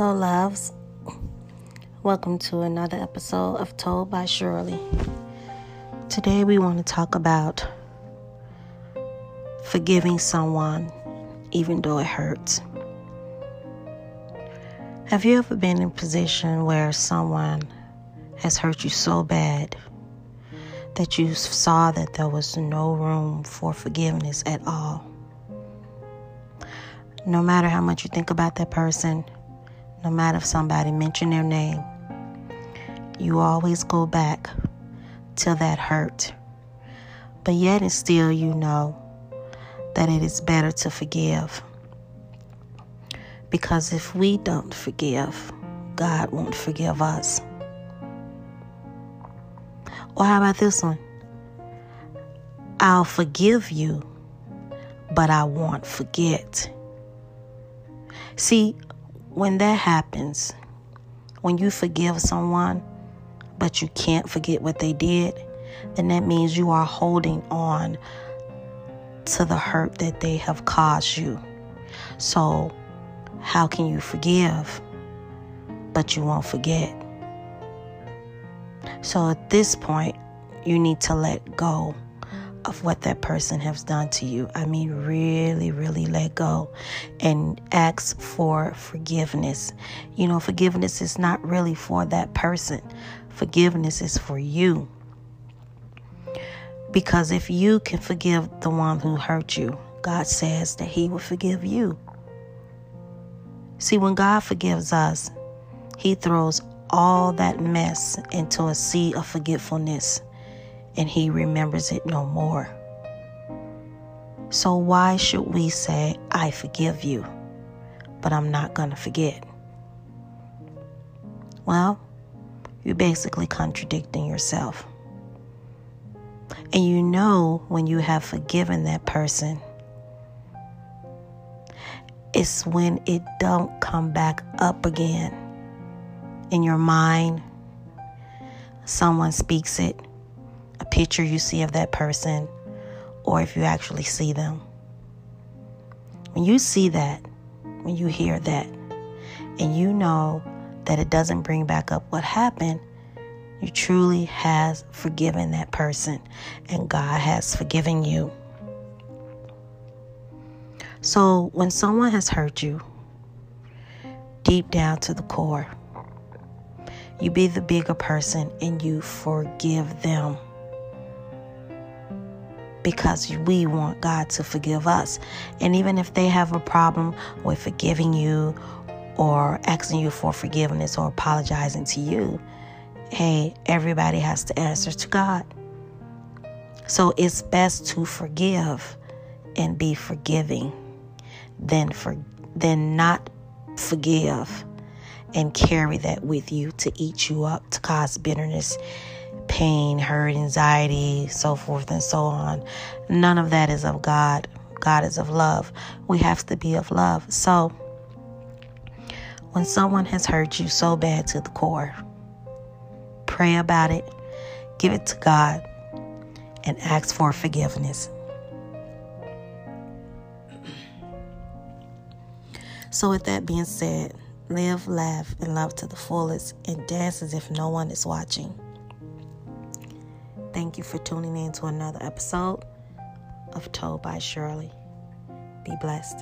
Hello, loves. Welcome to another episode of Told by Shirley. Today, we want to talk about forgiving someone even though it hurts. Have you ever been in a position where someone has hurt you so bad that you saw that there was no room for forgiveness at all? No matter how much you think about that person, no matter if somebody mentioned their name, you always go back to that hurt. But yet and still you know that it is better to forgive. Because if we don't forgive, God won't forgive us. Or how about this one? I'll forgive you, but I won't forget. See, when that happens, when you forgive someone, but you can't forget what they did, then that means you are holding on to the hurt that they have caused you. So, how can you forgive, but you won't forget? So, at this point, you need to let go of what that person has done to you. I mean, really, really let go and ask for forgiveness. You know, forgiveness is not really for that person, forgiveness is for you. Because if you can forgive the one who hurt you, God says that He will forgive you. See, when God forgives us, He throws all that mess into a sea of forgetfulness and he remembers it no more. So, why should we say, I forgive you, but I'm not going to forget? Well, you're basically contradicting yourself. And you know when you have forgiven that person, it's when it don't come back up again in your mind. Someone speaks it picture you see of that person or if you actually see them. When you see that, when you hear that, and you know that it doesn't bring back up what happened, you truly has forgiven that person and God has forgiven you. So when someone has hurt you deep down to the core, you be the bigger person and you forgive them because we want God to forgive us. And even if they have a problem with forgiving you or asking you for forgiveness or apologizing to you, hey, everybody has to answer to God. So it's best to forgive and be forgiving than for than not forgive and carry that with you to eat you up to cause bitterness pain, hurt, anxiety, so forth and so on. None of that is of God. God is of love. We have to be of love. So, when someone has hurt you so bad to the core, pray about it, give it to God, and ask for forgiveness. So, with that being said, live, laugh, and love to the fullest, and dance as if no one is watching. Thank you for tuning in to another episode of Told by Shirley. Be blessed.